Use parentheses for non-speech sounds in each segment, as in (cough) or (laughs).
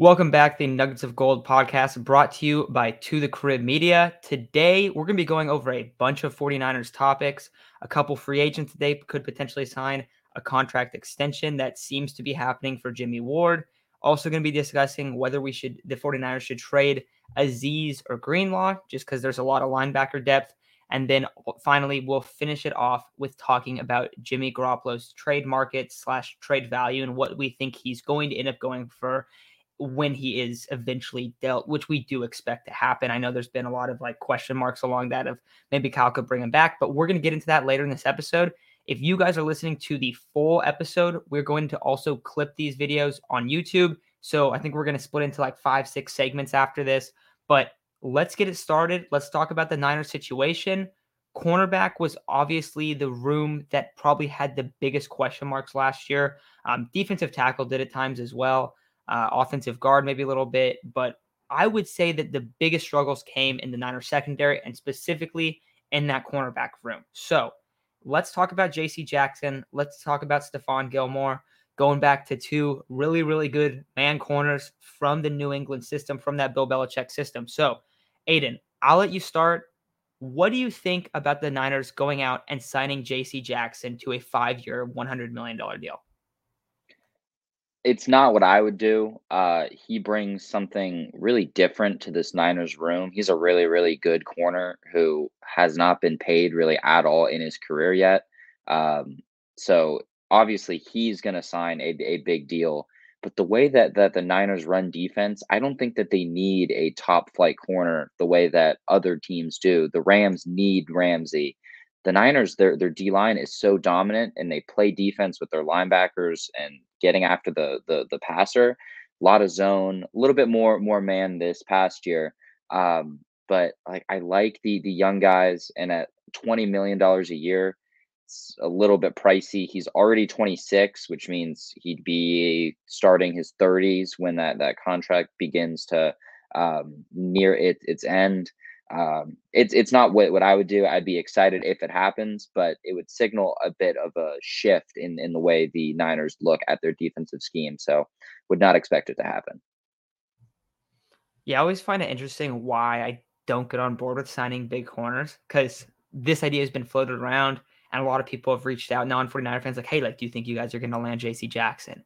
Welcome back to the Nuggets of Gold podcast brought to you by To the Crib Media. Today, we're going to be going over a bunch of 49ers topics. A couple free agents today could potentially sign a contract extension that seems to be happening for Jimmy Ward. Also, going to be discussing whether we should, the 49ers should trade Azeez or Greenlaw, just because there's a lot of linebacker depth. And then finally, we'll finish it off with talking about Jimmy Garoppolo's trade market slash trade value and what we think he's going to end up going for when he is eventually dealt, which we do expect to happen. I know there's been a lot of like question marks along that of maybe Kyle could bring him back, but we're going to get into that later in this episode. If you guys are listening to the full episode, we're going to also clip these videos on YouTube. So I think we're going to split into like five, six segments after this. But let's get it started. Let's talk about the Niners situation. Cornerback was obviously the room that probably had the biggest question marks last year. Um, defensive tackle did at times as well uh, offensive guard maybe a little bit, but I would say that the biggest struggles came in the Niners secondary and specifically in that cornerback room. So let's talk about JC Jackson. Let's talk about Stephon Gilmore going back to two really, really good man corners from the New England system, from that Bill Belichick system. So, Aiden, I'll let you start. What do you think about the Niners going out and signing JC Jackson to a five year, $100 million deal? It's not what I would do. Uh, he brings something really different to this Niners room. He's a really, really good corner who has not been paid really at all in his career yet. Um, so obviously he's going to sign a, a big deal. But the way that that the Niners run defense, I don't think that they need a top flight corner the way that other teams do. The Rams need Ramsey the Niners, their their D line is so dominant, and they play defense with their linebackers and getting after the the the passer. A lot of zone, a little bit more more man this past year. Um, but like I like the the young guys, and at twenty million dollars a year, it's a little bit pricey. He's already twenty six, which means he'd be starting his thirties when that that contract begins to um, near it, its end um, it's it's not what, what I would do. I'd be excited if it happens, but it would signal a bit of a shift in in the way the Niners look at their defensive scheme. So would not expect it to happen. Yeah, I always find it interesting why I don't get on board with signing big corners because this idea has been floated around and a lot of people have reached out non 49er fans like, hey, like, do you think you guys are going to land JC Jackson?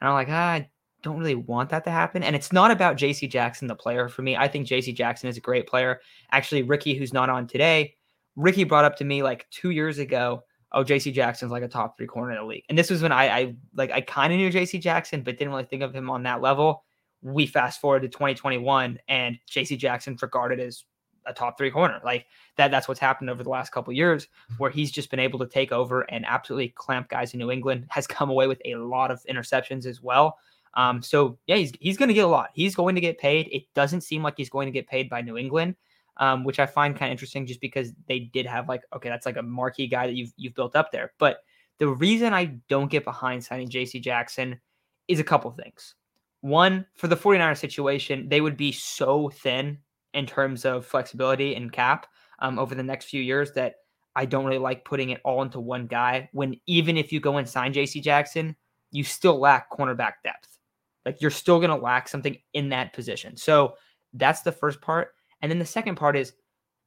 And I'm like, ah, I don't really want that to happen. And it's not about JC Jackson, the player for me. I think JC Jackson is a great player. Actually, Ricky, who's not on today, Ricky brought up to me like two years ago, oh, JC Jackson's like a top three corner in the league. And this was when I, I like I kind of knew JC Jackson, but didn't really think of him on that level. We fast forward to 2021 and JC Jackson's regarded as a top three corner. Like that, that's what's happened over the last couple years, where he's just been able to take over and absolutely clamp guys in New England. Has come away with a lot of interceptions as well. Um, so yeah, he's he's going to get a lot. He's going to get paid. It doesn't seem like he's going to get paid by New England, um, which I find kind of interesting, just because they did have like okay, that's like a marquee guy that you've you've built up there. But the reason I don't get behind signing J.C. Jackson is a couple things. One, for the 49er situation, they would be so thin in terms of flexibility and cap um, over the next few years that I don't really like putting it all into one guy. When even if you go and sign J.C. Jackson, you still lack cornerback depth. Like you're still going to lack something in that position. So that's the first part. And then the second part is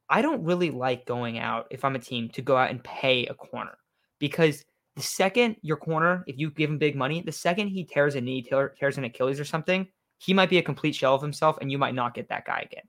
I don't really like going out if I'm a team to go out and pay a corner because the second your corner, if you give him big money, the second he tears a knee, tears an Achilles or something, he might be a complete shell of himself and you might not get that guy again.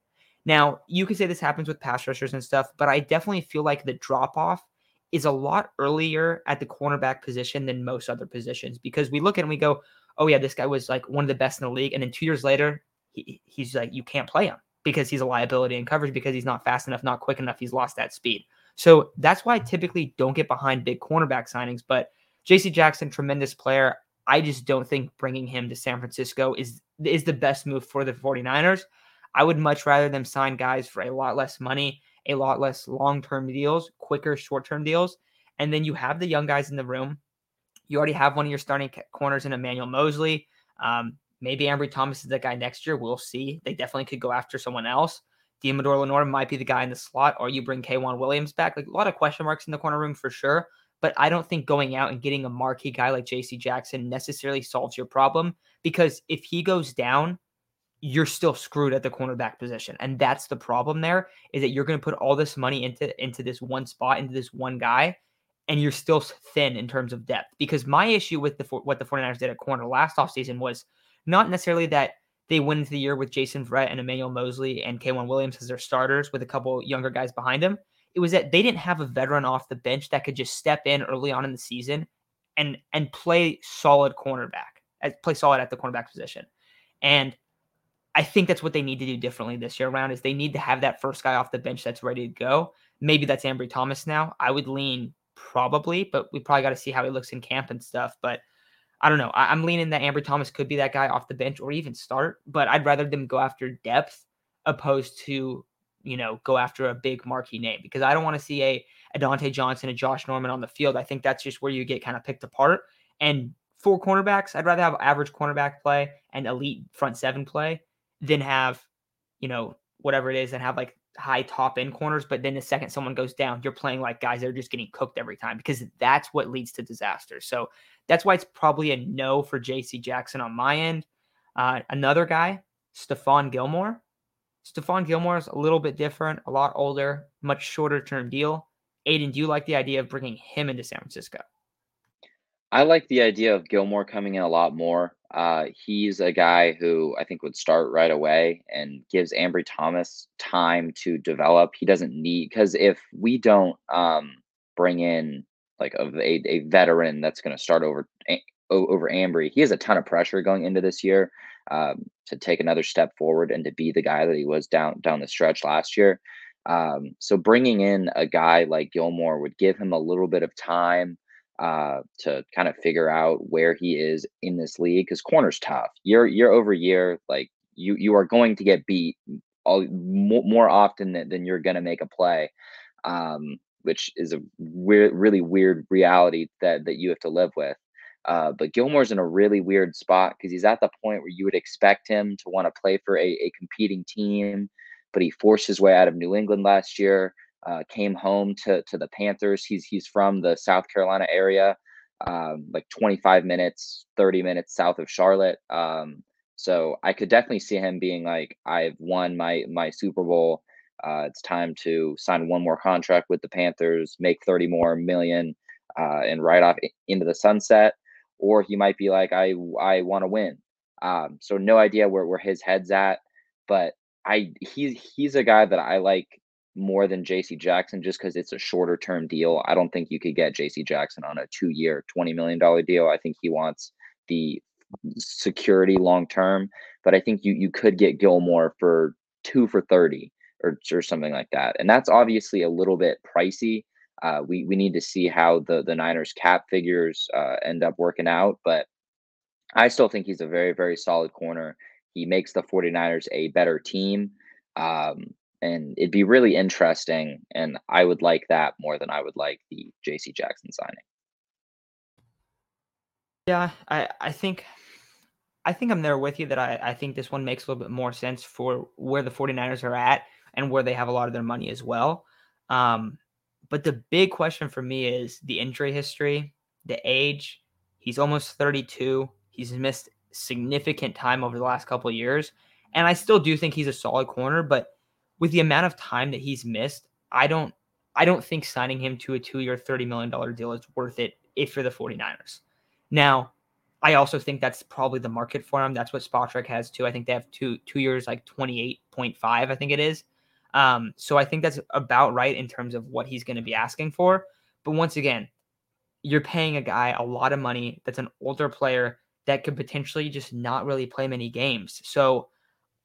Now, you could say this happens with pass rushers and stuff, but I definitely feel like the drop off is a lot earlier at the cornerback position than most other positions because we look at and we go, oh yeah, this guy was like one of the best in the league, and then two years later, he, he's like you can't play him because he's a liability in coverage because he's not fast enough, not quick enough. He's lost that speed. So that's why I typically don't get behind big cornerback signings. But J.C. Jackson, tremendous player. I just don't think bringing him to San Francisco is is the best move for the 49ers. I would much rather them sign guys for a lot less money, a lot less long-term deals, quicker short-term deals, and then you have the young guys in the room you already have one of your starting corners in Emmanuel Moseley. Um, maybe Ambry Thomas is the guy next year. We'll see. They definitely could go after someone else. Deommodore Lenoir might be the guy in the slot, or you bring K'Waun Williams back. Like a lot of question marks in the corner room for sure. but I don't think going out and getting a marquee guy like JC Jackson necessarily solves your problem because if he goes down, you're still screwed at the cornerback position. And that's the problem there is that you're going to put all this money into into this one spot, into this one guy, and you're still thin in terms of depth. Because my issue with the what the 49ers did at corner last offseason was not necessarily that they went into the year with Jason Verrett and Emmanuel Moseley and K'Waun Williams as their starters with a couple younger guys behind them. It was that they didn't have a veteran off the bench that could just step in early on in the season and and play solid cornerback, play solid at the cornerback position. And I think that's what they need to do differently this year around is they need to have that first guy off the bench that's ready to go. Maybe that's Ambry Thomas now. I would lean probably, but we probably got to see how he looks in camp and stuff. But I don't know. I, am leaning that Ambry Thomas could be that guy off the bench or even start, but I'd rather them go after depth opposed to, you know, go after a big marquee name because I don't want to see a, a Dontae Johnson, a Josh Norman on the field. I think that's just where you get kind of picked apart. And for cornerbacks, I'd rather have average cornerback play and elite front seven play than have, you know, whatever it is and have like high top end corners, but then the second someone goes down, you're playing like guys that are just getting cooked every time because that's what leads to disaster. So that's why it's probably a no for JC Jackson on my end. Uh, another guy, Stephon Gilmore. Stephon Gilmore is a little bit different, a lot older, much shorter term deal. Aiden, do you like the idea of bringing him into San Francisco? I like the idea of Gilmore coming in a lot more. Uh, he's a guy who I think would start right away and gives Ambry Thomas time to develop. He doesn't need because if we don't um, bring in like a, a, a veteran that's going to start over over Ambry, he has a ton of pressure going into this year um, to take another step forward and to be the guy that he was down down the stretch last year. Um, so bringing in a guy like Gilmore would give him a little bit of time uh, to kind of figure out where he is in this league because corner's tough year year over year. Like you you are going to get beat all more, more often than, than you're going to make a play, um, which is a weird, really weird reality that that you have to live with. Uh, but Gilmore's in a really weird spot because he's at the point where you would expect him to want to play for a, a competing team, but he forced his way out of New England last year uh, came home to to the Panthers. He's he's from the South Carolina area, um, like 25 minutes, 30 minutes south of Charlotte. Um, so I could definitely see him being like, I've won my my Super Bowl. Uh, it's time to sign one more contract with the Panthers, make 30 more million, uh, and ride off into the sunset. Or he might be like, I I want to win. Um, so no idea where, where his head's at, but I he's he's a guy that I like more than JC Jackson just because it's a shorter term deal. I don't think you could get JC Jackson on a two year, $20 million deal. I think he wants the security long term, but I think you you could get Gilmore for two for 30 or, or something like that. And that's obviously a little bit pricey. Uh, we, we need to see how the, the Niners cap figures uh, end up working out, but I still think he's a very, very solid corner. He makes the 49ers a better team. Um, and it'd be really interesting. And I would like that more than I would like the J.C. Jackson signing. Yeah, I I think I think I'm there with you that I, I think this one makes a little bit more sense for where the 49ers are at and where they have a lot of their money as well. Um, but the big question for me is the injury history, the age. He's almost 32. He's missed significant time over the last couple years. And I still do think he's a solid corner, but with the amount of time that he's missed, I don't I don't think signing him to a two-year, $30 million deal is worth it if you're the 49ers. Now, I also think that's probably the market for him. That's what Spotrac has too. I think they have two two years, like 28.5, I think it is. Um, so I think that's about right in terms of what he's going to be asking for. But once again, you're paying a guy a lot of money that's an older player that could potentially just not really play many games. So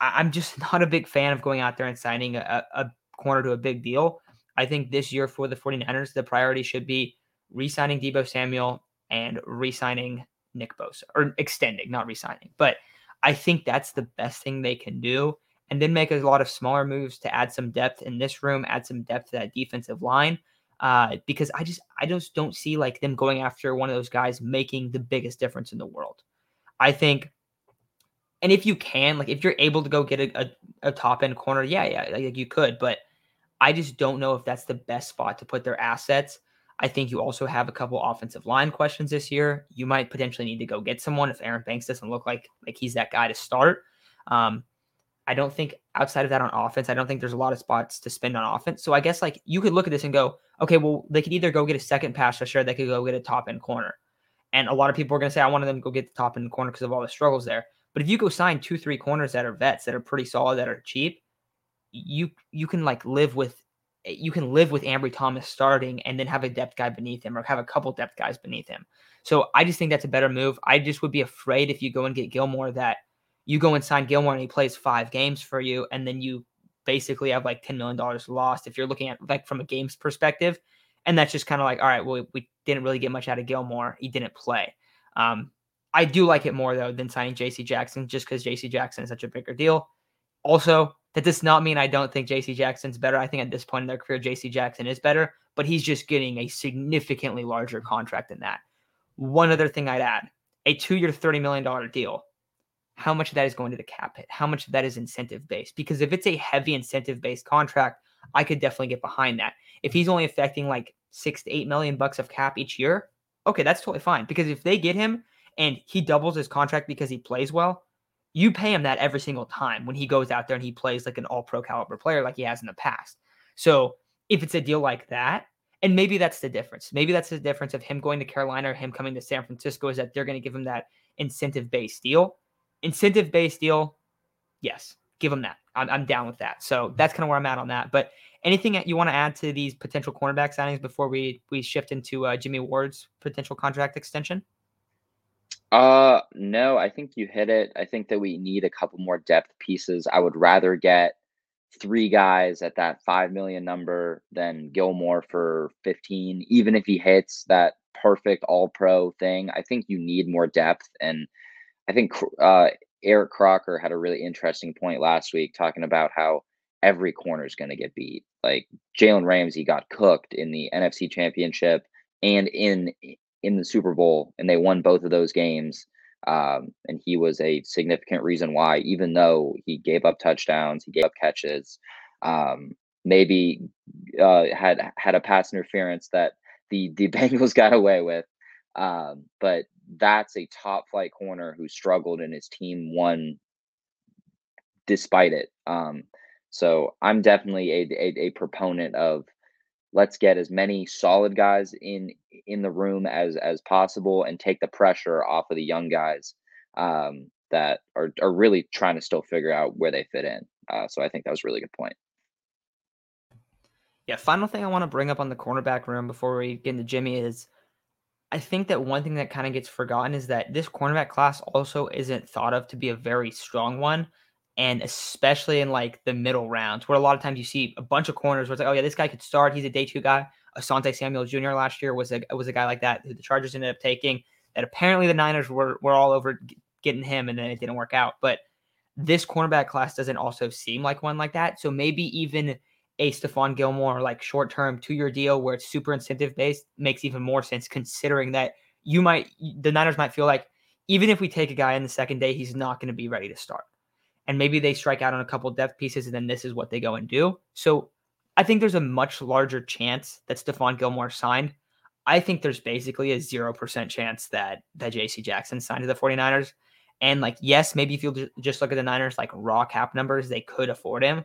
I'm just (laughs) not a big fan of going out there and signing a, a corner to a big deal. I think this year for the 49ers, the priority should be re signing Deebo Samuel and re signing Nick Bosa, or extending, not re signing. But I think that's the best thing they can do. And then make a lot of smaller moves to add some depth in this room, add some depth to that defensive line. Uh, because I just I just don't see like them going after one of those guys making the biggest difference in the world. I think and if you can, like if you're able to go get a, a, a top end corner, yeah, yeah, like you could. But I just don't know if that's the best spot to put their assets. I think you also have a couple offensive line questions this year. You might potentially need to go get someone if Aaron Banks doesn't look like like he's that guy to start. Um, I don't think outside of that on offense, I don't think there's a lot of spots to spend on offense. So I guess like you could look at this and go, okay, well they could either go get a second pass rusher, they could go get a top end corner, and a lot of people are going to say I wanted them to go get the top end corner because of all the struggles there. But if you go sign two, three corners that are vets that are pretty solid that are cheap, you you can like live with you can live with Ambry Thomas starting and then have a depth guy beneath him or have a couple depth guys beneath him. So I just think that's a better move. I just would be afraid if you go and get Gilmore that you go and sign Gilmore and he plays five games for you and then you basically have like $10 million lost if you're looking at like from a games perspective. And that's just kind of like, all right, well, we didn't really get much out of Gilmore. He didn't play. Um, I do like it more though than signing JC Jackson just because JC Jackson is such a bigger deal. Also, that does not mean I don't think JC Jackson's better. I think at this point in their career, JC Jackson is better, but he's just getting a significantly larger contract than that. One other thing I'd add a two year, $30 million deal. How much of that is going to the cap hit? How much of that is incentive based? Because if it's a heavy incentive based contract, I could definitely get behind that. If he's only affecting like six to eight million bucks of cap each year, okay, that's totally fine. Because if they get him and he doubles his contract because he plays well, you pay him that every single time when he goes out there and he plays like an all pro caliber player like he has in the past. So if it's a deal like that, and maybe that's the difference. Maybe that's the difference of him going to Carolina or him coming to San Francisco is that they're going to give him that incentive based deal. Incentive based deal, yes, give him that. I'm, I'm down with that. So that's kind of where I'm at on that. But anything that you want to add to these potential cornerback signings before we we shift into uh, Jimmy Ward's potential contract extension? Uh, no, I think you hit it. I think that we need a couple more depth pieces. I would rather get three guys at that 5 million number than Gilmore for 15, even if he hits that perfect all pro thing. I think you need more depth. And I think uh, Eric Crocker had a really interesting point last week talking about how every corner is going to get beat. Like Jalen Ramsey got cooked in the NFC championship and in in the Super Bowl, and they won both of those games. Um, and he was a significant reason why, even though he gave up touchdowns, he gave up catches, um, maybe uh, had had a pass interference that the the (laughs) Bengals got away with. Um, but that's a top flight corner who struggled and his team won despite it. Um, so I'm definitely a, a, a proponent of let's get as many solid guys in in the room as as possible and take the pressure off of the young guys um, that are are really trying to still figure out where they fit in. Uh, so I think that was a really good point. Yeah, final thing I want to bring up on the cornerback room before we get into Jimmy is I think that one thing that kind of gets forgotten is that this cornerback class also isn't thought of to be a very strong one and especially in like the middle rounds, where a lot of times you see a bunch of corners where it's like, oh yeah, this guy could start. He's a day two guy. Asante Samuel Jr. last year was a was a guy like that who the Chargers ended up taking. That apparently the Niners were were all over getting him, and then it didn't work out. But this cornerback class doesn't also seem like one like that. So maybe even a Stephon Gilmore like short term two year deal where it's super incentive based makes even more sense considering that you might the Niners might feel like even if we take a guy in the second day, he's not going to be ready to start and maybe they strike out on a couple depth pieces, and then this is what they go and do. So I think there's a much larger chance that Stephon Gilmore signed. I think there's basically a 0% chance that that JC Jackson signed to the 49ers. And like, yes, maybe if you just look at the Niners like raw cap numbers, they could afford him,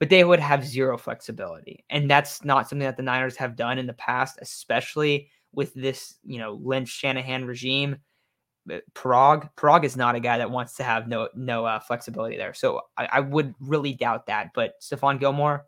but they would have zero flexibility. And that's not something that the Niners have done in the past, especially with this, you know, Lynch Shanahan regime. Paraag, Paraag is not a guy that wants to have no no uh, flexibility there. So I, I, would really doubt that. But Stephon Gilmore,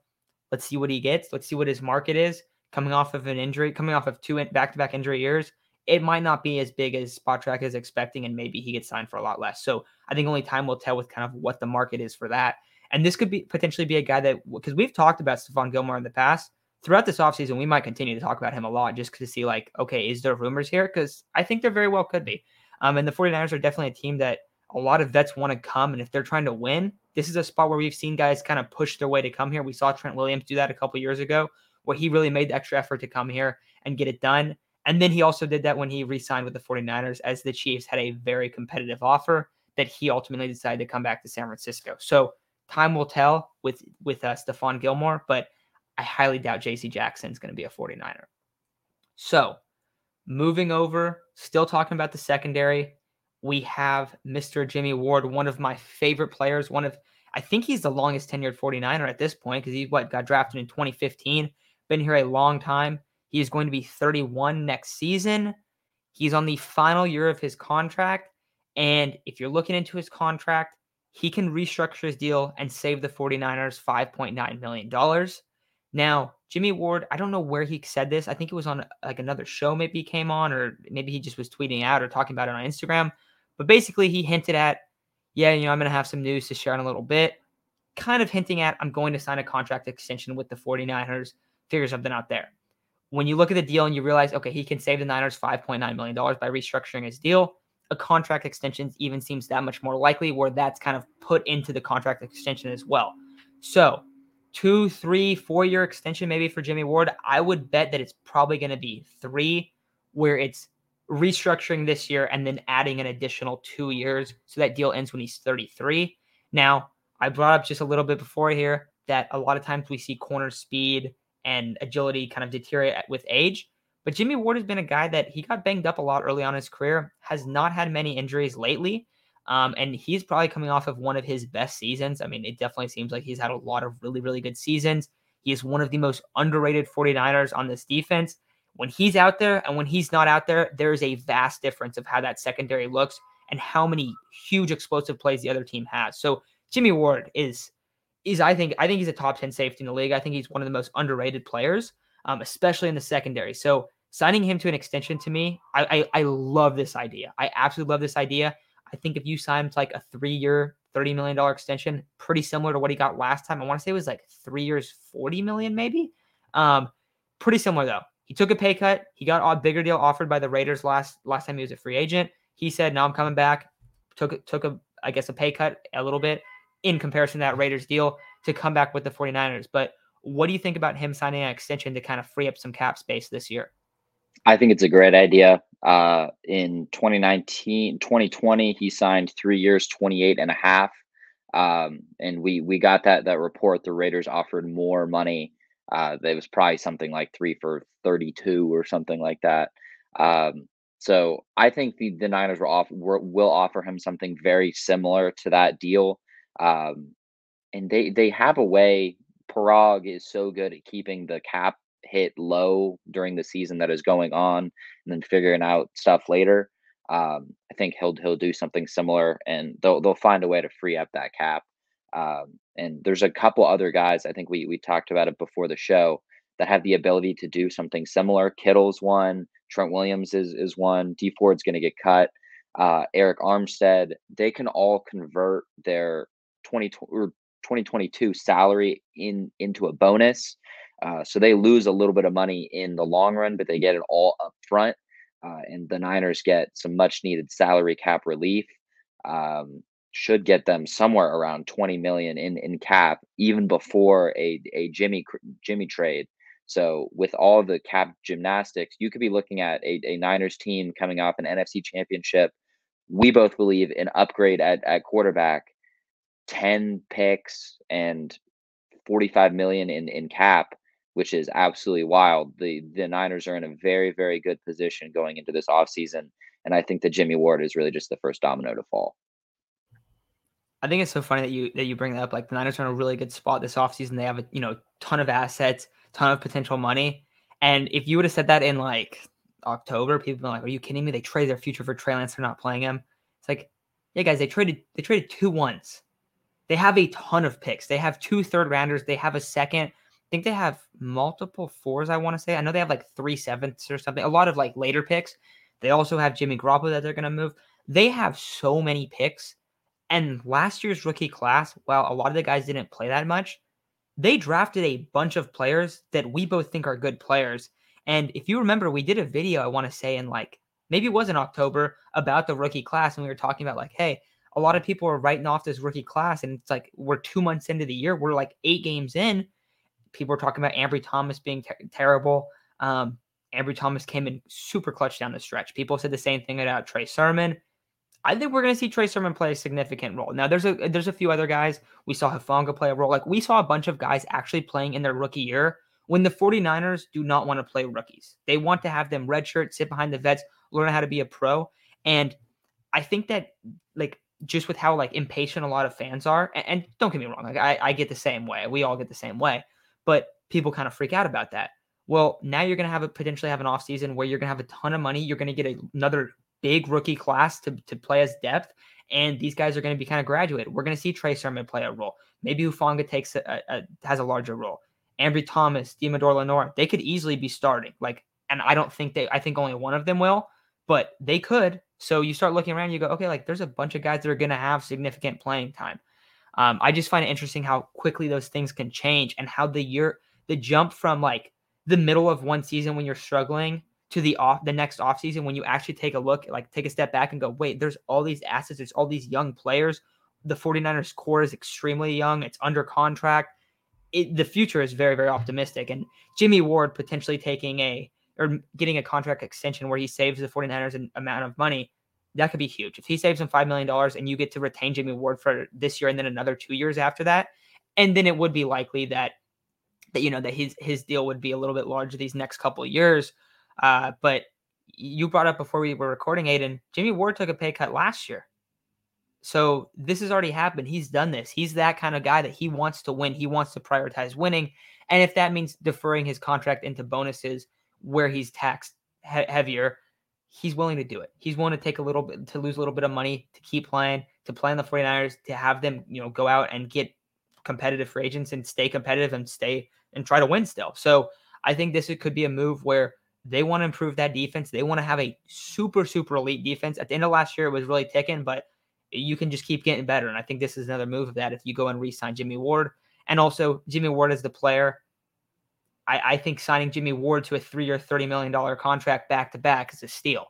let's see what he gets. Let's see what his market is coming off of an injury, coming off of two back to back injury years. It might not be as big as Spotrac is expecting, and maybe he gets signed for a lot less. So I think only time will tell with kind of what the market is for that. And this could be potentially be a guy that because we've talked about Stephon Gilmore in the past. Throughout this offseason, we might continue to talk about him a lot just to see like, okay, is there rumors here? Because I think there very well could be. Um, and the 49ers are definitely a team that a lot of vets want to come. And if they're trying to win, this is a spot where we've seen guys kind of push their way to come here. We saw Trent Williams do that a couple years ago, where he really made the extra effort to come here and get it done. And then he also did that when he re signed with the 49ers, as the Chiefs had a very competitive offer that he ultimately decided to come back to San Francisco. So time will tell with with uh, Stephon Gilmore, but I highly doubt JC Jackson is going to be a 49er. So, moving over, still talking about the secondary, we have Mr. Jimmy Ward, one of my favorite players. One of, I think he's the longest tenured 49er at this point because he what got drafted in 2015. Been here a long time. He is going to be 31 next season. He's on the final year of his contract. And if you're looking into his contract, he can restructure his deal and save the 49ers $5.9 million. Now, Jimmy Ward, I don't know where he said this. I think it was on like another show, maybe he came on, or maybe he just was tweeting out or talking about it on Instagram. But basically, he hinted at, yeah, you know, I'm going to have some news to share in a little bit. Kind of hinting at, I'm going to sign a contract extension with the 49ers, figure something out there. When you look at the deal and you realize, okay, he can save the Niners $5.9 million by restructuring his deal, a contract extension even seems that much more likely where that's kind of put into the contract extension as well. So, two, three, four year extension maybe for Jimmy Ward. I would bet that it's probably going to be three, where it's restructuring this year and then adding an additional two years. So that deal ends when he's 33. Now, I brought up just a little bit before here that a lot of times we see corner speed and agility kind of deteriorate with age. But Jimmy Ward has been a guy that he got banged up a lot early on his career, has not had many injuries lately. Um, and he's probably coming off of one of his best seasons. I mean, it definitely seems like he's had a lot of really, really good seasons. He is one of the most underrated 49ers on this defense. When he's out there and when he's not out there, there is a vast difference of how that secondary looks and how many huge explosive plays the other team has. So Jimmy Ward is is I think I think he's a top 10 safety in the league. I think he's one of the most underrated players, um, especially in the secondary. So signing him to an extension to me, I, I I love this idea. I absolutely love this idea. I think if you signed like a three year, $30 million extension, pretty similar to what he got last time. I want to say it was like three years, 40 million, maybe. Um, pretty similar though. He took a pay cut. He got a bigger deal offered by the Raiders last last time he was a free agent. He said, "No, I'm coming back." Took took a I guess a pay cut a little bit in comparison to that Raiders deal to come back with the 49ers. But what do you think about him signing an extension to kind of free up some cap space this year? I think it's a great idea. Uh, in 2019, 2020, he signed three years, 28 and a half. Um, and we, we got that, that report. The Raiders offered more money. Uh, it was probably something like three for 32 or something like that. Um, so I think the, the Niners will offer, will offer him something very similar to that deal. Um, and they, they have a way. Paraag is so good at keeping the cap hit low during the season that is going on and then figuring out stuff later. Um, I think he'll he'll do something similar and they'll they'll find a way to free up that cap. Um, and there's a couple other guys I think we we talked about it before the show that have the ability to do something similar. Kittle's one, Trent Williams is is one, Dee Ford's going to get cut. Uh, Arik Armstead, they can all convert their 20 or 2022 salary in into a bonus uh, so they lose a little bit of money in the long run, but they get it all up front. Uh, and the Niners get some much needed salary cap relief. Um, should get them somewhere around 20 million in, in cap even before a, a Jimmy Jimmy trade. So with all the cap gymnastics, you could be looking at a, a Niners team coming off an NFC championship. We both believe an upgrade at, at quarterback, 10 picks and 45 million in, in cap which is absolutely wild. The the Niners are in a very, very good position going into this offseason. And I think that Jimmy Ward is really just the first domino to fall. I think it's so funny that you that you bring that up. Like the Niners are in a really good spot this offseason. They have a you know ton of assets, ton of potential money. And if you would have said that in like October, people would be like, Are you kidding me? They traded their future for Trey Lance, they're not playing him. It's like, yeah, guys, they traded they traded two ones. They have a ton of picks. They have two third rounders. They have a second think they have multiple fours, I want to say. I know they have like three sevenths or something, a lot of like later picks. They also have Jimmy Garoppolo that they're going to move. They have so many picks. And last year's rookie class, while a lot of the guys didn't play that much, they drafted a bunch of players that we both think are good players. And if you remember, we did a video, I want to say, in like maybe it was in October about the rookie class. And we were talking about like, hey, a lot of people are writing off this rookie class. And it's like, we're two months into the year, we're like eight games in people were talking about Ambry Thomas being ter- terrible. Um, Ambry Thomas came in super clutch down the stretch. People said the same thing about Trey Sermon. I think we're going to see Trey Sermon play a significant role. Now, there's a there's a few other guys. We saw Hufanga play a role. Like we saw a bunch of guys actually playing in their rookie year when the 49ers do not want to play rookies. They want to have them redshirt, sit behind the vets, learn how to be a pro. And I think that like just with how like impatient a lot of fans are, and, and don't get me wrong, like I, I get the same way. We all get the same way, but people kind of freak out about that. Well, now you're going to have a potentially have an offseason where you're going to have a ton of money. You're going to get a, another big rookie class to, to play as depth. And these guys are going to be kind of graduated. We're going to see Trey Sermon play a role. Maybe Hufanga takes a, a, has a larger role. Ambry Thomas, Deommodore Lenoir, they could easily be starting. Like, and I don't think they, I think only one of them will, but they could. So you start looking around, you go, okay, like there's a bunch of guys that are going to have significant playing time. Um, I just find it interesting how quickly those things can change and how the year, the jump from like the middle of one season when you're struggling to the off the next off season when you actually take a look, like take a step back and go, wait, there's all these assets, there's all these young players. The 49ers core is extremely young, it's under contract. It, the future is very, very optimistic. And Jimmy Ward potentially taking a or getting a contract extension where he saves the 49ers an amount of money, that could be huge. If he saves him $5 million and you get to retain Jimmy Ward for this year and then another two years after that, and then it would be likely that that you know that his his deal would be a little bit larger these next couple of years. Uh, but you brought up before we were recording, Aiden, Jimmy Ward took a pay cut last year. So this has already happened. He's done this. He's that kind of guy that he wants to win. He wants to prioritize winning. And if that means deferring his contract into bonuses where he's taxed he- heavier, he's willing to do it. He's willing to take a little bit to lose a little bit of money to keep playing, to play in the 49ers, to have them, you know, go out and get competitive free agents and stay competitive and stay and try to win still. So I think this could be a move where they want to improve that defense. They want to have a super, super elite defense. At the end of last year, it was really ticking, but you can just keep getting better. And I think this is another move of that if you go and re-sign Jimmy Ward. And also Jimmy Ward is the player. I, I think signing Jimmy Ward to a three-year, $30 million contract back to back is a steal.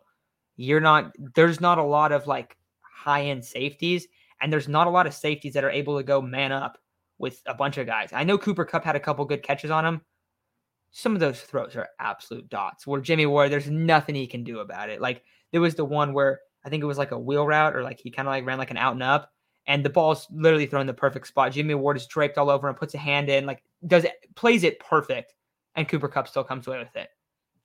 You're not there's not a lot of like high-end safeties, and there's not a lot of safeties that are able to go man up with a bunch of guys. I know Cooper Kupp had a couple good catches on him. Some of those throws are absolute dots. Where Jimmy Ward, there's nothing he can do about it. Like there was the one where I think it was like a wheel route or like he kind of like ran like an out and up, and the ball's literally thrown the perfect spot. Jimmy Ward is draped all over and puts a hand in, like does it plays it perfect, and Cooper Kupp still comes away with it.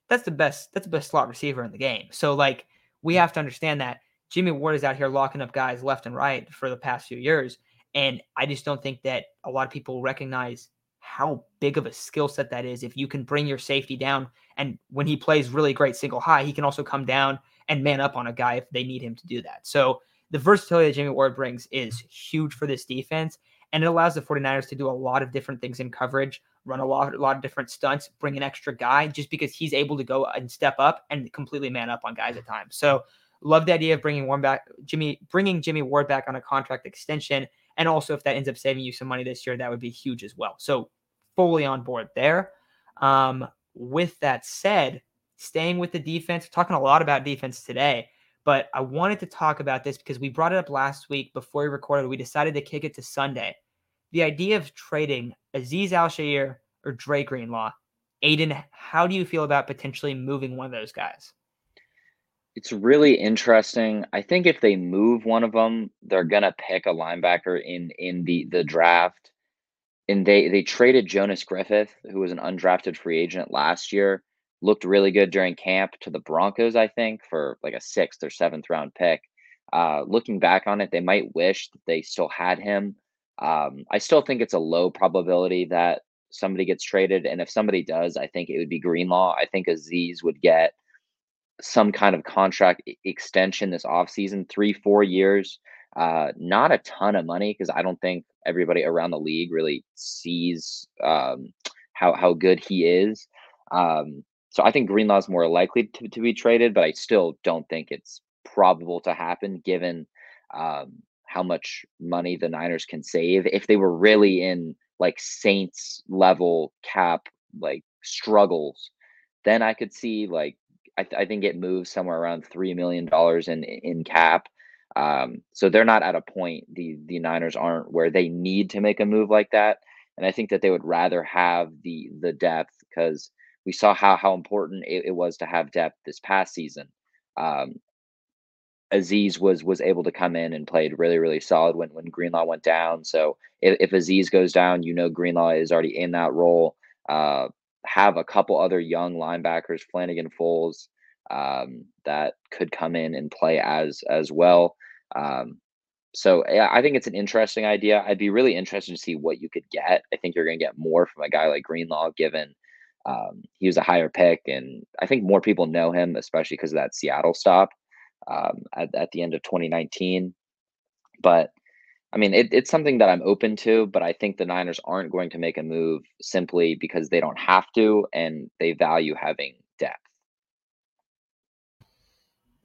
That's the best. That's the best slot receiver in the game. So like we have to understand that Jimmy Ward is out here locking up guys left and right for the past few years. And I just don't think that a lot of people recognize how big of a skill set that is. If you can bring your safety down, and when he plays really great single high, he can also come down and man up on a guy if they need him to do that. So the versatility that Jimmy Ward brings is huge for this defense. And it allows the 49ers to do a lot of different things in coverage, run a lot, a lot of different stunts, bring an extra guy just because he's able to go and step up and completely man up on guys at times. So love the idea of bringing one back, Jimmy, bringing Jimmy Ward back on a contract extension and also, if that ends up saving you some money this year, that would be huge as well. So, fully on board there. Um, with that said, staying with the defense, talking a lot about defense today, but I wanted to talk about this because we brought it up last week before we recorded. We decided to kick it to Sunday. The idea of trading Azeez Al or Dre Greenlaw. Aiden, how do you feel about potentially moving one of those guys? It's really interesting. I think if they move one of them, they're gonna pick a linebacker in in the the draft. And they they traded Jonas Griffith, who was an undrafted free agent last year, looked really good during camp to the Broncos, I think, for like a sixth or seventh round pick. Uh, looking back on it, they might wish that they still had him. Um, I still think it's a low probability that somebody gets traded, and if somebody does, I think it would be Greenlaw. I think Azeez would get some kind of contract extension this offseason, three, four years. Uh, not a ton of money because I don't think everybody around the league really sees um, how how good he is. Um, so I think Greenlaw is more likely to, to be traded, but I still don't think it's probable to happen given um, how much money the Niners can save. If they were really in like Saints level cap like struggles, then I could see like I, th- I think it moves somewhere around three million dollars in in cap. Um, so they're not at a point the the Niners aren't where they need to make a move like that, and I think that they would rather have the the depth because we saw how how important it, it, was to have depth this past season. Um, Azeez was was able to come in and played really really solid when when Greenlaw went down. So if, if Azeez goes down, you know Greenlaw is already in that role. Uh, have a couple other young linebackers, Flanagan Foles, um, that could come in and play as as well. Um, so yeah, I think it's an interesting idea. I'd be really interested to see what you could get. I think you're going to get more from a guy like Greenlaw, given um, he was a higher pick, and I think more people know him, especially because of that Seattle stop um, at, at the end of 2019. But I mean, it, it's something that I'm open to, but I think the Niners aren't going to make a move simply because they don't have to and they value having depth.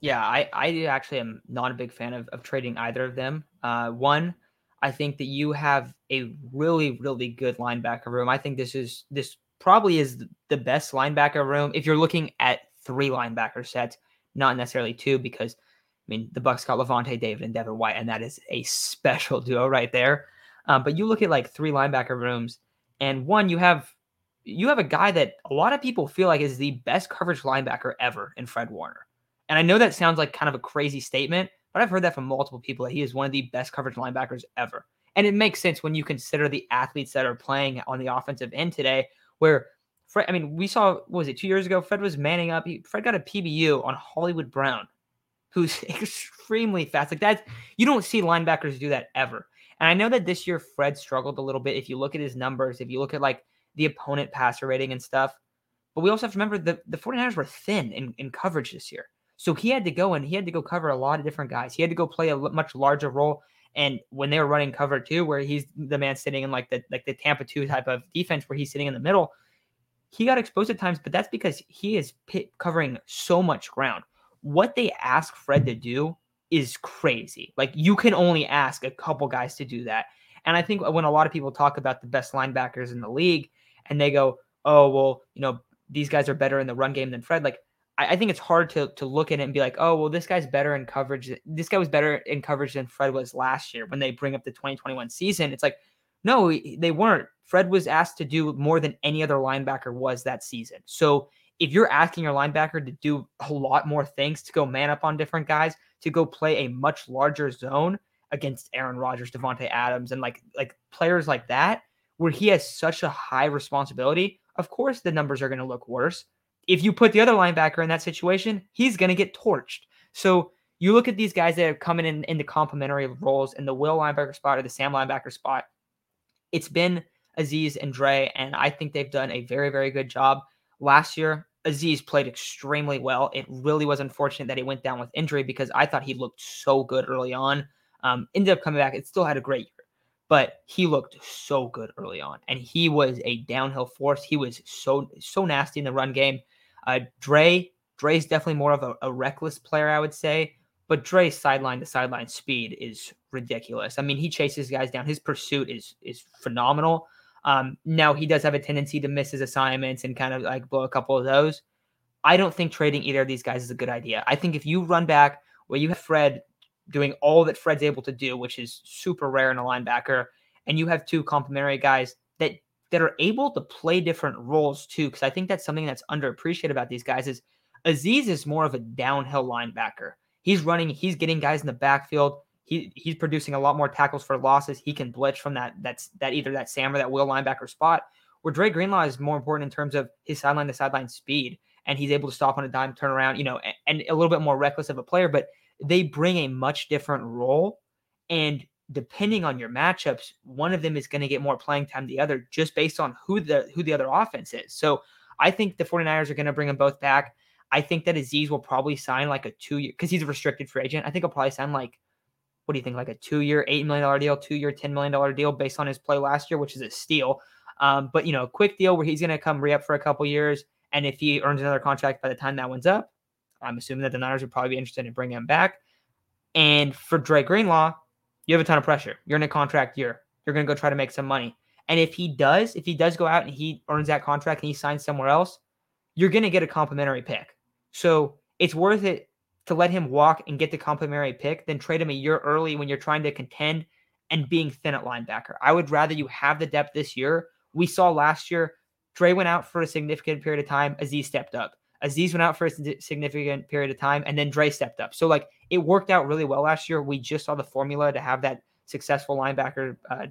Yeah, I, I actually am not a big fan of, of trading either of them. Uh, one, I think that you have a really, really good linebacker room. I think this is this probably is the best linebacker room if you're looking at three linebacker sets, not necessarily two, because I mean the Bucs got Lavonte David and Devin White, and that is a special (laughs) duo right there. Um, but you look at like three linebacker rooms, and one you have you have a guy that a lot of people feel like is the best coverage linebacker ever in Fred Warner. And I know that sounds like kind of a crazy statement, but I've heard that from multiple people that he is one of the best coverage linebackers ever. And it makes sense when you consider the athletes that are playing on the offensive end today, where Fred, I mean, we saw, was it two years ago? Fred was manning up. He, Fred got a PBU on Hollywood Brown, who's (laughs) extremely fast. Like that, you don't see linebackers do that ever. And I know that this year Fred struggled a little bit. If you look at his numbers, if you look at like the opponent passer rating and stuff, but we also have to remember the, the 49ers were thin in, in coverage this year. So he had to go and he had to go cover a lot of different guys. He had to go play a much larger role. And when they were running cover two, where he's the man sitting in like the like the Tampa two type of defense, where he's sitting in the middle, he got exposed at times. But that's because he is covering so much ground. What they ask Fred to do is crazy. Like you can only ask a couple guys to do that. And I think when a lot of people talk about the best linebackers in the league, and they go, "Oh well, you know these guys are better in the run game than Fred," like I, I think it's hard to to look at it and be like, oh, well, this guy's better in coverage. This guy was better in coverage than Fred was last year when they bring up the 2021 season. It's like, no, they weren't. Fred was asked to do more than any other linebacker was that season. So if you're asking your linebacker to do a lot more things, to go man up on different guys, to go play a much larger zone against Aaron Rodgers, Davante Adams, and like like players like that, where he has such a high responsibility, of course the numbers are going to look worse if you put the other linebacker in that situation, he's going to get torched. So you look at these guys that are coming in in the complementary roles in the Will linebacker spot or the Sam linebacker spot. It's been Azeez and Dre, and I think they've done a very, very good job. Last year, Azeez played extremely well. It really was unfortunate that he went down with injury because I thought he looked so good early on. Um, ended up coming back. It still had a great year, but he looked so good early on, and he was a downhill force. He was so so nasty in the run game. Uh, Dre, Dre's definitely more of a, a reckless player, I would say. But Dre's sideline to sideline speed is ridiculous. I mean, he chases guys down. His pursuit is is phenomenal. Um, now he does have a tendency to miss his assignments and kind of like blow a couple of those. I don't think trading either of these guys is a good idea. I think if you run back where you have Fred doing all that Fred's able to do, which is super rare in a linebacker, and you have two complementary guys that that are able to play different roles too. Because I think that's something that's underappreciated about these guys is Azeez is more of a downhill linebacker. He's running, he's getting guys in the backfield. He he's producing a lot more tackles for losses. He can blitz from that that's that either that Sam or that Will linebacker spot. Where Dre Greenlaw is more important in terms of his sideline to sideline speed, and he's able to stop on a dime, turn around, you know, and, and a little bit more reckless of a player. But they bring a much different role, and depending on your matchups, one of them is going to get more playing time the other just based on who the who the other offense is. So I think the 49ers are going to bring them both back. I think that Azeez will probably sign like a two year because he's a restricted free agent. I think he'll probably sign like what do you think, like a two year, eight million dollar deal, two year, ten million dollar deal based on his play last year, which is a steal. Um, but you know, a quick deal where he's going to come re up for a couple years, and if he earns another contract by the time that one's up, I'm assuming that the Niners would probably be interested in bringing him back. And for Dre Greenlaw, you have a ton of pressure. You're in a contract year. You're going to go try to make some money. And if he does, if he does go out and he earns that contract and he signs somewhere else, you're going to get a complimentary pick. So it's worth it to let him walk and get the complimentary pick than trade him a year early when you're trying to contend and being thin at linebacker. I would rather you have the depth this year. We saw last year, Dre went out for a significant period of time. Azeez stepped up. Azeez went out for a significant period of time, and then Dre stepped up. So like it worked out really well last year. We just saw the formula to have that successful linebacker, uh,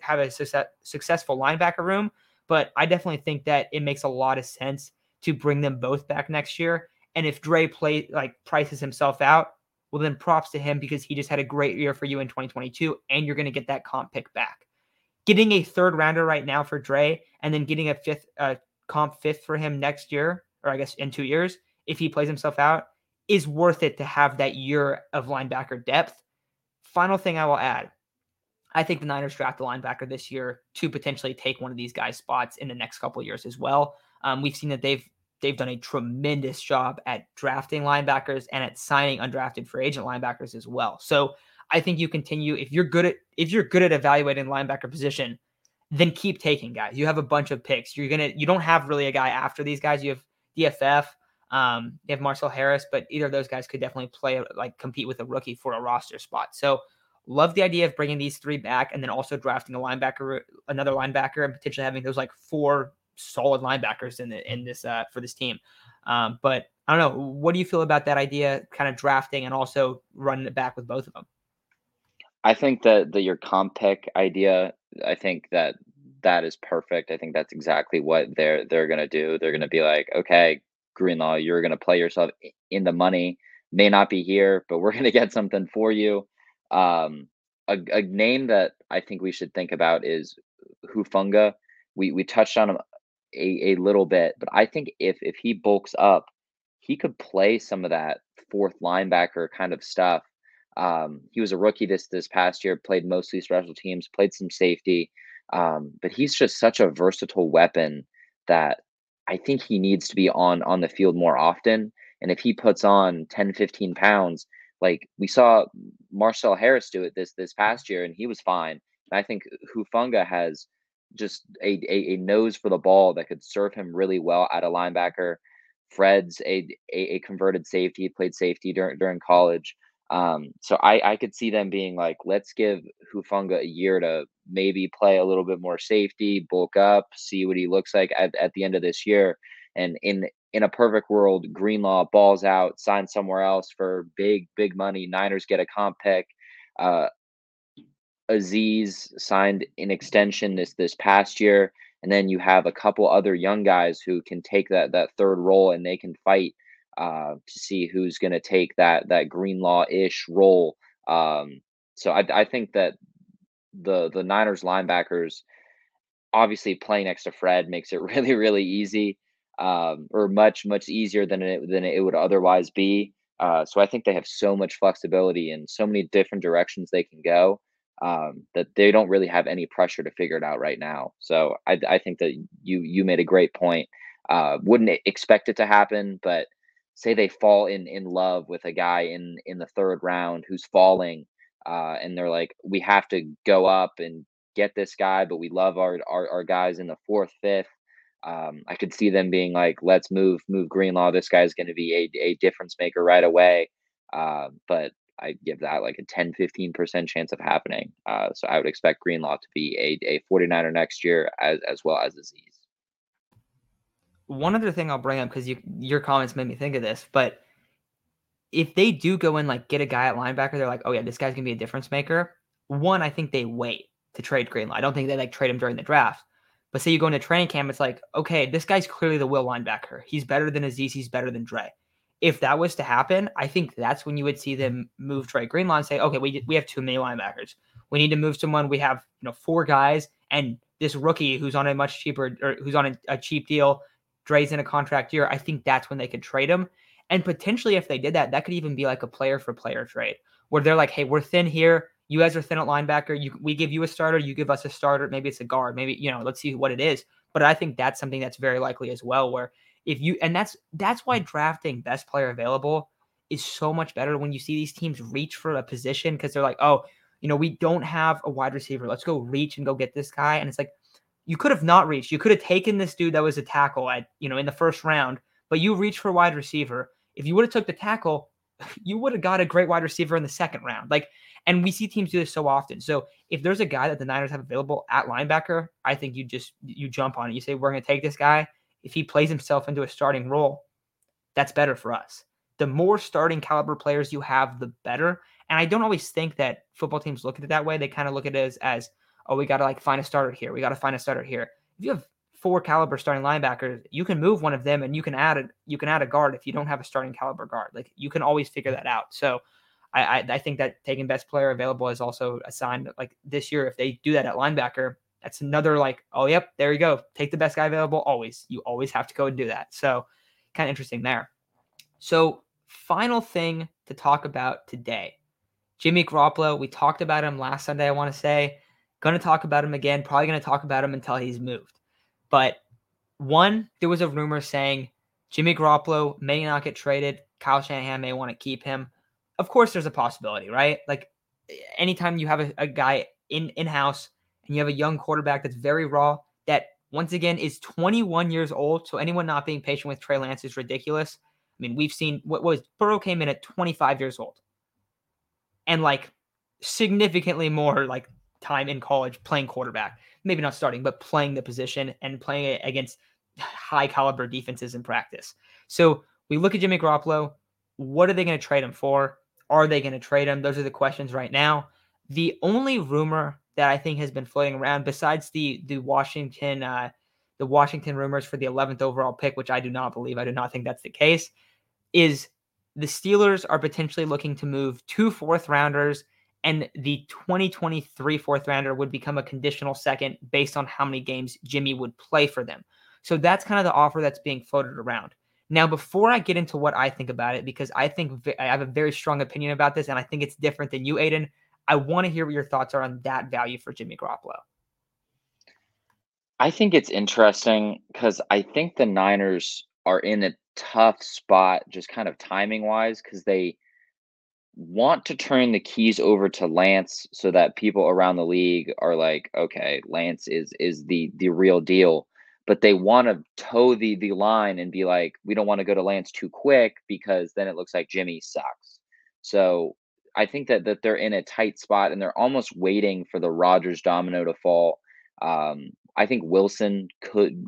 have a success, successful linebacker room. But I definitely think that it makes a lot of sense to bring them both back next year. And if Dre play like prices himself out, well then props to him because he just had a great year for you in 2022, and you're going to get that comp pick back. Getting a third rounder right now for Dre, and then getting a fifth uh, comp fifth for him next year, or I guess in two years, if he plays himself out, is worth it to have that year of linebacker depth. Final thing I will add I think the Niners draft a linebacker this year to potentially take one of these guys' spots in the next couple years as well. Um, we've seen that they've they've done a tremendous job at drafting linebackers and at signing undrafted free agent linebackers as well. So I think you continue if you're good at if you're good at evaluating linebacker position, then keep taking guys. You have a bunch of picks. You're gonna you don't have really a guy after these guys. You have DFF, um, you have Marcel Harris, but either of those guys could definitely play like compete with a rookie for a roster spot. So Love the idea of bringing these three back and then also drafting a linebacker, another linebacker, and potentially having those like four solid linebackers in the, in this uh, for this team. Um, but I don't know. What do you feel about that idea, kind of drafting and also running it back with both of them? I think that the your comp pick idea. I think that that is perfect. I think that's exactly what they're they're gonna do. They're gonna be like, okay, Greenlaw, you're gonna play yourself in the money. May not be here, but we're (laughs) gonna get something for you. Um, a, a name that I think we should think about is Hufanga. We we touched on him a, a little bit, but I think if if he bulks up, he could play some of that fourth linebacker kind of stuff. Um, he was a rookie this this past year, played mostly special teams, played some safety, um, but he's just such a versatile weapon that I think he needs to be on on the field more often. And if he puts on 10, 15 pounds, like we saw Marcel Harris do it this this past year, and he was fine. And I think Hufanga has just a, a, a nose for the ball that could serve him really well at a linebacker. Fred's a, a, a converted safety, played safety during during college. Um, so I, I could see them being like, let's give Hufanga a year to maybe play a little bit more safety, bulk up, see what he looks like at, at the end of this year. And in in a perfect world, Greenlaw balls out, signs somewhere else for big, big money. Niners get a comp pick. Uh, Azeez signed an extension this this past year, and then you have a couple other young guys who can take that that third role and they can fight uh, to see who's going to take that that Greenlaw ish role. Um, so I, I think that the the Niners linebackers obviously playing next to Fred makes it (laughs) really really easy um, or much much easier than it than it would otherwise be. Uh, so I think they have so much flexibility and so many different directions they can go um, that they don't really have any pressure to figure it out right now. So I, I think that you you made a great point. Uh, wouldn't expect it to happen, but say they fall in in love with a guy in in the third round who's falling, uh, and they're like, we have to go up and get this guy, but we love our our, our guys in the fourth, fifth. Um, I could see them being like, let's move, move Greenlaw. This guy's going to be a, a difference maker right away. Uh, but I give that like a 10, 15% chance of happening. Uh, so I would expect Greenlaw to be a, a 49er next year as, as well as Azeez. One other thing I'll bring up because you, your comments made me think of this, but if they do go and like get a guy at linebacker, they're like, oh yeah, this guy's gonna be a difference maker. One, I think they wait to trade Greenlaw. I don't think they like trade him during the draft. But say you go into training camp, it's like, okay, this guy's clearly the will linebacker. He's better than Azeez. He's better than Dre. If that was to happen, I think that's when you would see them move Dre Greenlaw and say, okay, we, we have too many linebackers. We need to move someone. We have you know four guys and this rookie who's on a much cheaper or who's on a, a cheap deal. Dre's in a contract year. I think that's when they could trade him. And potentially, if they did that, that could even be like a player for player trade where they're like, hey, we're thin here. You guys are thin at linebacker. You, we give you a starter. You give us a starter. Maybe it's a guard. Maybe you know. Let's see what it is. But I think that's something that's very likely as well. Where if you and that's that's why mm. drafting best player available is so much better when you see these teams reach for a position because they're like, oh, you know, we don't have a wide receiver. Let's go reach and go get this guy. And it's like you could have not reached. You could have taken this dude that was a tackle at you know in the first round, but you reached for wide receiver. If you would have took the tackle, (laughs) you would have got a great wide receiver in the second round. Like and we see teams do this so often. So if there's a guy that the Niners have available at linebacker, I think you just you jump on it. You say we're going to take this guy. If he plays himself into a starting role, that's better for us. The more starting caliber players you have, the better. And I don't always think that football teams look at it that way. They kind of look at it as, as oh, we got to like find a starter here. We got to find a starter here. If you have four caliber starting linebackers, you can move one of them and you can add a you can add a guard if you don't have a starting caliber guard. Like you can always figure that out. So I, I, I think that taking best player available is also a sign that like this year, if they do that at linebacker, that's another like, oh yep, there you go. Take the best guy available always. You always have to go and do that. So kind of interesting there. So final thing to talk about today. Jimmy Garoppolo, we talked about him last Sunday, I want to say. Going to talk about him again. Probably going to talk about him until he's moved. But one, there was a rumor saying Jimmy Garoppolo may not get traded. Kyle Shanahan may want to keep him. Of course, there's a possibility, right? Like anytime you have a, a guy in in house and you have a young quarterback that's very raw, that once again is 21 years old. So anyone not being patient with Trey Lance is ridiculous. I mean, we've seen what was Burrow came in at 25 years old and like significantly more like time in college playing quarterback. Maybe not starting, but playing the position and playing it against high caliber defenses in practice. So we look at Jimmy Garoppolo. What are they going to trade him for? Are they going to trade him? Those are the questions right now. The only rumor that I think has been floating around, besides the the Washington uh, the Washington rumors for the 11th overall pick, which I do not believe, I do not think that's the case, is the Steelers are potentially looking to move two fourth rounders, and the 2023 fourth rounder would become a conditional second based on how many games Jimmy would play for them. So that's kind of the offer that's being floated around. Now, before I get into what I think about it, because I think I have a very strong opinion about this, and I think it's different than you, Aiden, I want to hear what your thoughts are on that value for Jimmy Garoppolo. I think it's interesting because I think the Niners are in a tough spot, just kind of timing wise, because they want to turn the keys over to Lance so that people around the league are like, okay, Lance is is the the real deal. But they want to toe the the line and be like, we don't want to go to Lance too quick because then it looks like Jimmy sucks. So I think that that they're in a tight spot and they're almost waiting for the Rodgers domino to fall. Um, I think Wilson could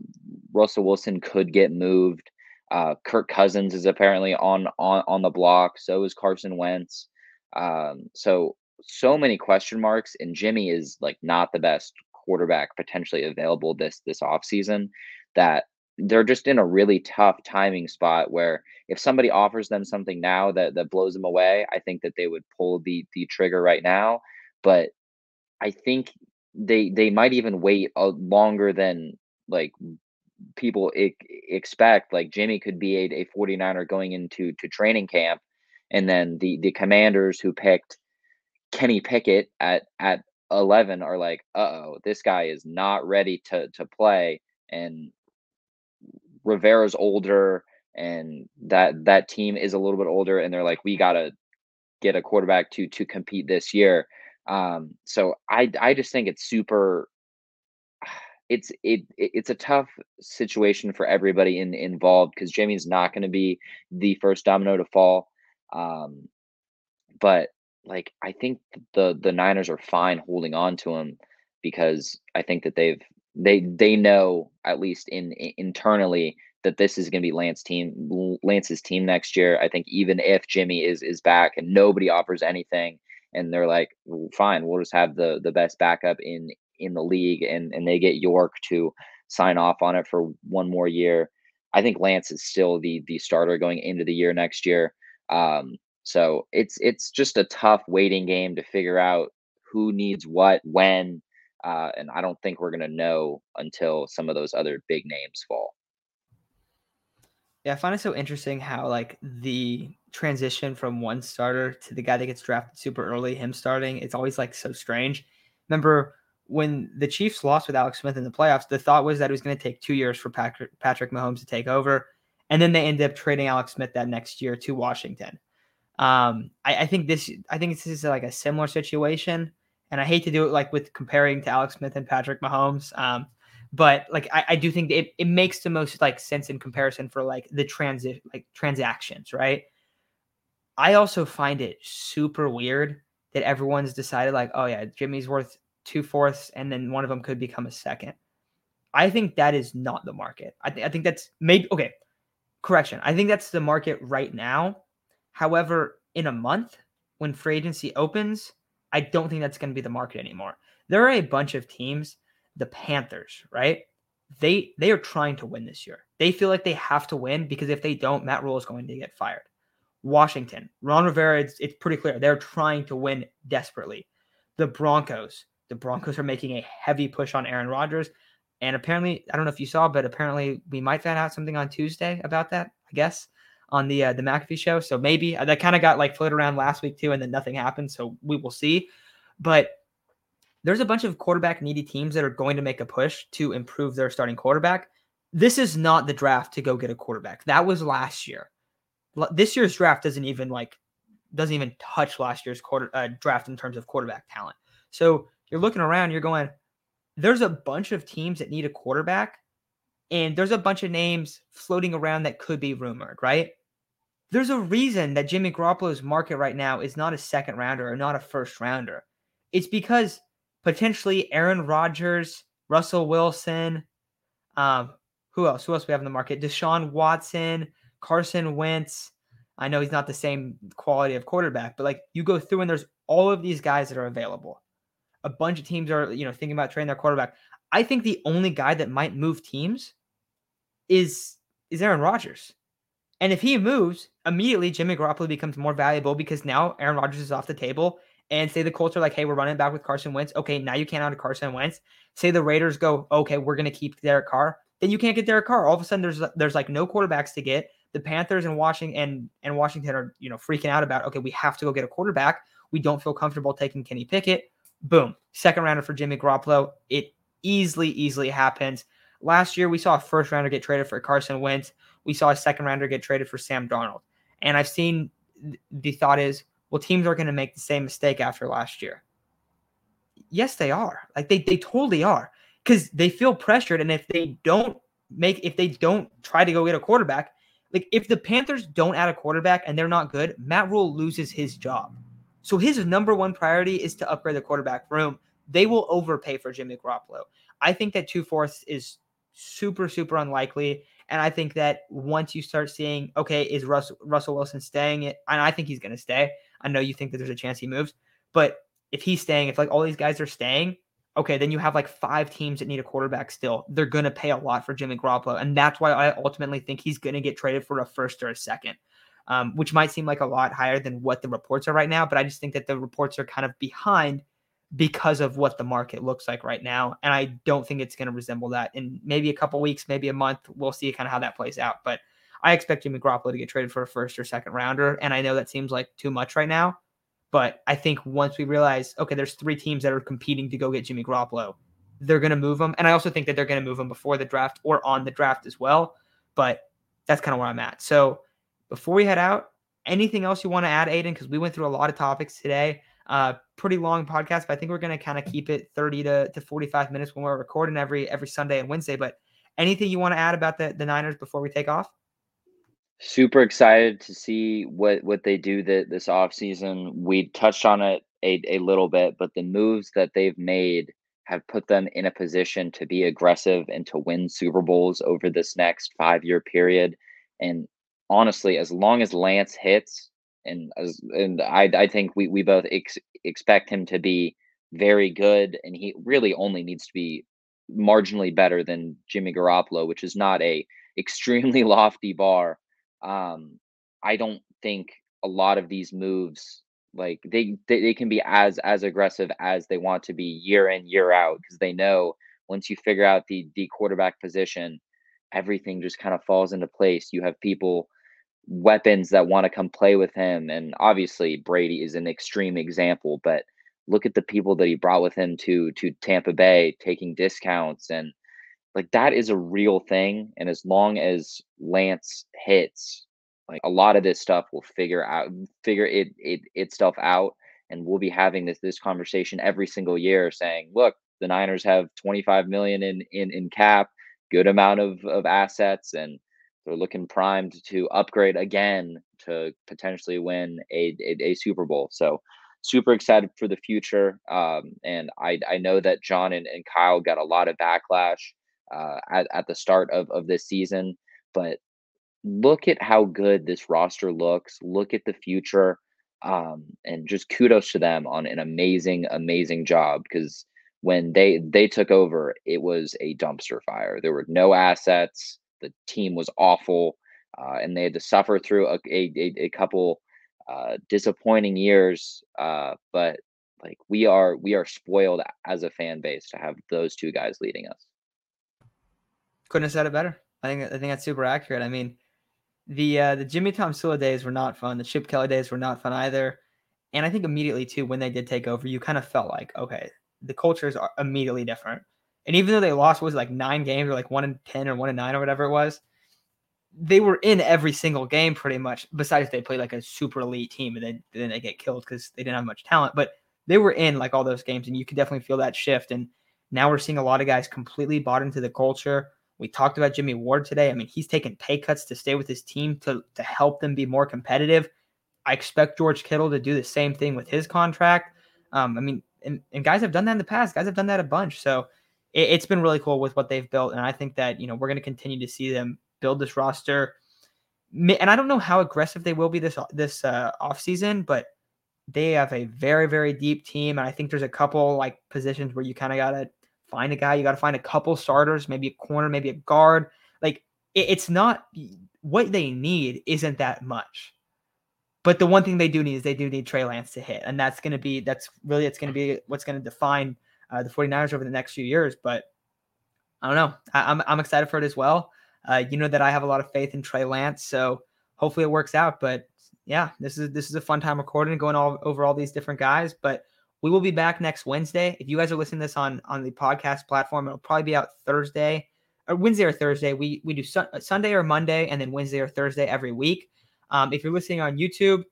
Russell Wilson could get moved. Uh, Kirk Cousins is apparently on on on the block. So is Carson Wentz. Um, so so many question marks, and Jimmy is like not the best quarterback potentially available this this offseason that they're just in a really tough timing spot where if somebody offers them something now that that blows them away, I think that they would pull the the trigger right now. But I think they they might even wait a longer than like people I- expect like Jimmy could be a, a 49er going into to training camp and then the the commanders who picked Kenny Pickett at at 11 are like uh-oh this guy is not ready to to play and Rivera's older and that that team is a little bit older and they're like we got to get a quarterback to to compete this year um so I I just think it's super (sighs) it's it it's a tough situation for everybody in, involved because Jimmy's not going to be the first domino to fall. Um, but like I think the the Niners are fine holding on to him because I think that they've they they know at least in, in internally that this is going to be Lance team Lance's team next year. I think even if Jimmy is is back and nobody offers anything and they're like fine, we'll just have the the best backup in in the league and and they get York to sign off on it for one more year. I think Lance is still the the starter going into the year next year. Um, so it's it's just a tough waiting game to figure out who needs what when, uh, and I don't think we're gonna know until some of those other big names fall. Yeah, I find it so interesting how like the transition from one starter to the guy that gets drafted super early, him starting, it's always like so strange. Remember when the Chiefs lost with Alex Smith in the playoffs, the thought was that it was going to take two years for Patrick, Patrick Mahomes to take over. And then they ended up trading Alex Smith that next year to Washington. Um, I, I, think this, I think this is like a similar situation. And I hate to do it like with comparing to Alex Smith and Patrick Mahomes. Um, but like I, I do think it, it makes the most like sense in comparison for like the transit like transactions, right? I also find it super weird that everyone's decided like, oh yeah, Jimmy's worth two fourths, and then one of them could become a second. I think that is not the market. I, th- I think that's maybe okay. Correction. I think that's the market right now. However, in a month when free agency opens, I don't think that's going to be the market anymore. There are a bunch of teams, the Panthers, right? they they are trying to win this year. They feel like they have to win because if they don't, Matt Rhule is going to get fired. Washington, Ron Rivera, it's, it's pretty clear they're trying to win desperately. The Broncos, the Broncos are making a heavy push on Aaron Rodgers. And apparently, I don't know if you saw, but apparently we might find out something on Tuesday about that, I guess, on the uh, the McAfee show. So maybe uh, that kind of got like floated around last week too, and then nothing happened. So we will see. But there's a bunch of quarterback needy teams that are going to make a push to improve their starting quarterback. This is not the draft to go get a quarterback. That was last year. This year's draft doesn't even like doesn't even touch last year's quarter uh, draft in terms of quarterback talent. So you're looking around, you're going, there's a bunch of teams that need a quarterback, and there's a bunch of names floating around that could be rumored, right? There's a reason that Jimmy Garoppolo's market right now is not a second rounder or not a first rounder. It's because potentially Aaron Rodgers, Russell Wilson, um, who else? Who else we have in the market? Deshaun Watson, Carson Wentz. I know he's not the same quality of quarterback, but like you go through and there's all of these guys that are available. A bunch of teams are, you know, thinking about trading their quarterback. I think the only guy that might move teams is is Aaron Rodgers. And if he moves, immediately Jimmy Garoppolo becomes more valuable because now Aaron Rodgers is off the table and say the Colts are like, hey, we're running back with Carson Wentz. Okay, now you can't out of Carson Wentz. Say the Raiders go, okay, we're gonna keep Derek Carr. Then you can't get Derek Carr. All of a sudden, there's there's like no quarterbacks to get. The Panthers and Washington and, and Washington are you know freaking out about okay, we have to go get a quarterback. We don't feel comfortable taking Kenny Pickett. Boom, second rounder for Jimmy Garoppolo. It easily, easily happens. Last year, we saw a first rounder get traded for Carson Wentz. We saw a second rounder get traded for Sam Darnold. And I've seen the thought is well, teams are going to make the same mistake after last year. Yes, they are. Like they, they totally are because they feel pressured. And if they don't make, if they don't try to go get a quarterback, like if the Panthers don't add a quarterback and they're not good, Matt Rhule loses his job. So his number one priority is to upgrade the quarterback room. They will overpay for Jimmy Garoppolo. I think that two fourths is super, super unlikely. And I think that once you start seeing, okay, is Russ, Russell Wilson staying? It and I think he's going to stay. I know you think that there's a chance he moves, but if he's staying, if like all these guys are staying, okay, then you have like five teams that need a quarterback still. They're going to pay a lot for Jimmy Garoppolo. And that's why I ultimately think he's going to get traded for a first or a second, um, which might seem like a lot higher than what the reports are right now. But I just think that the reports are kind of behind because of what the market looks like right now. And I don't think it's going to resemble that in maybe a couple weeks, maybe a month. We'll see kind of how that plays out. But I expect Jimmy Garoppolo to get traded for a first or second rounder, and I know that seems like too much right now, but I think once we realize, okay, there's three teams that are competing to go get Jimmy Garoppolo, they're going to move him, and I also think that they're going to move him before the draft or on the draft as well. But that's kind of where I'm at. So before we head out, anything else you want to add, Aiden? Because we went through a lot of topics today. Uh, pretty long podcast, but I think we're going to kind of keep it 30 to, to 45 minutes when we're recording every every Sunday and Wednesday. But anything you want to add about the, the Niners before we take off? Super excited to see what what they do that this offseason. We touched on it a, a little bit, but the moves that they've made have put them in a position to be aggressive and to win Super Bowls over this next five year period. And honestly, as long as Lance hits, and and I I think we we both ex- expect him to be very good, and he really only needs to be marginally better than Jimmy Garoppolo, which is not a extremely (laughs) lofty bar. Um, I don't think a lot of these moves like they, they they can be as as aggressive as they want to be year in year out because they know once you figure out the the quarterback position everything just kind of falls into place. You have people weapons that want to come play with him and obviously Brady is an extreme example but look at the people that he brought with him to to Tampa Bay taking discounts and like that is a real thing and as long as lance hits like a lot of this stuff will figure out figure it it itself out and we'll be having this this conversation every single year saying look the niners have 25 million in in in cap good amount of of assets and they're looking primed to upgrade again to potentially win a, a, a super bowl so super excited for the future um, and I, I know that john and, and kyle got a lot of backlash uh, at, at the start of, of this season. But look at how good this roster looks. Look at the future. Um, and just kudos to them on an amazing, amazing job because when they they took over, it was a dumpster fire. There were no assets. The team was awful, uh, and they had to suffer through a a, a couple uh, disappointing years. Uh, but like we are we are spoiled as a fan base to have those two guys leading us. Couldn't have said it better. I think I think that's super accurate. I mean, the uh, the Jimmy Tomsula days were not fun. The Chip Kelly days were not fun either. And I think immediately too, when they did take over, you kind of felt like, okay, the cultures are immediately different. And even though they lost, was like nine games or like one in ten or one in nine or whatever it was, they were in every single game pretty much. Besides, they played like a super elite team and then then they get killed because they didn't have much talent. But they were in like all those games, and you could definitely feel that shift. And now we're seeing a lot of guys completely bought into the culture. We talked about Jimmy Ward today. I mean, he's taking pay cuts to stay with his team to to help them be more competitive. I expect George Kittle to do the same thing with his contract. Um, I mean, and, and guys have done that in the past. Guys have done that a bunch. So it, has been really cool with what they've built. And I think that, you know, we're going to continue to see them build this roster. And I don't know how aggressive they will be this this uh, offseason, but they have a very, very deep team. And I think there's a couple like positions where you kind of got to find a guy. You got to find a couple starters, maybe a corner, maybe a guard. Like it, it's not what they need isn't that much. But the one thing they do need is they do need Trey Lance to hit. And that's going to be, that's really, it's going to be what's going to define uh, the 49ers over the next few years. But I don't know. I, am I'm, I'm excited for it as well. Uh, you know that I have a lot of faith in Trey Lance. So hopefully it works out. But yeah, this is this is a fun time recording, going all over all these different guys. But we will be back next Wednesday. If you guys are listening to this on on the podcast platform, it'll probably be out Thursday or Wednesday or Thursday. We we do su- Sunday or Monday, and then Wednesday or Thursday every week. Um, if you're listening on YouTube,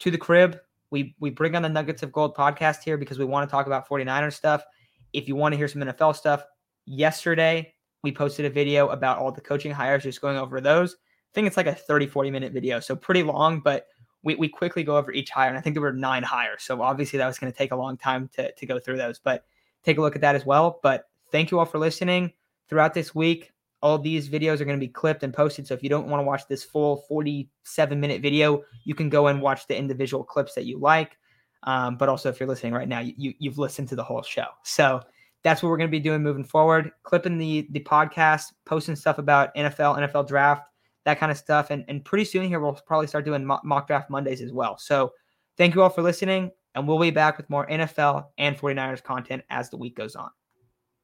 to the crib, we we bring on the Nuggets of Gold podcast here because we want to talk about 49ers stuff. If you want to hear some NFL stuff, yesterday we posted a video about all the coaching hires, just going over those. I think it's like a 30, 40 minute video. So pretty long, but we, we quickly go over each hire. And I think there were nine hires. So obviously that was going to take a long time to, to go through those, but take a look at that as well. But thank you all for listening throughout this week all these videos are going to be clipped and posted. So if you don't want to watch this full 47 minute video, you can go and watch the individual clips that you like. Um, but also, if you're listening right now, you, you've listened to the whole show. So that's what we're going to be doing moving forward. Clipping the the podcast, posting stuff about NFL, NFL draft, that kind of stuff. And, and pretty soon here, we'll probably start doing mock, mock draft Mondays as well. So thank you all for listening. And we'll be back with more NFL and 49ers content as the week goes on.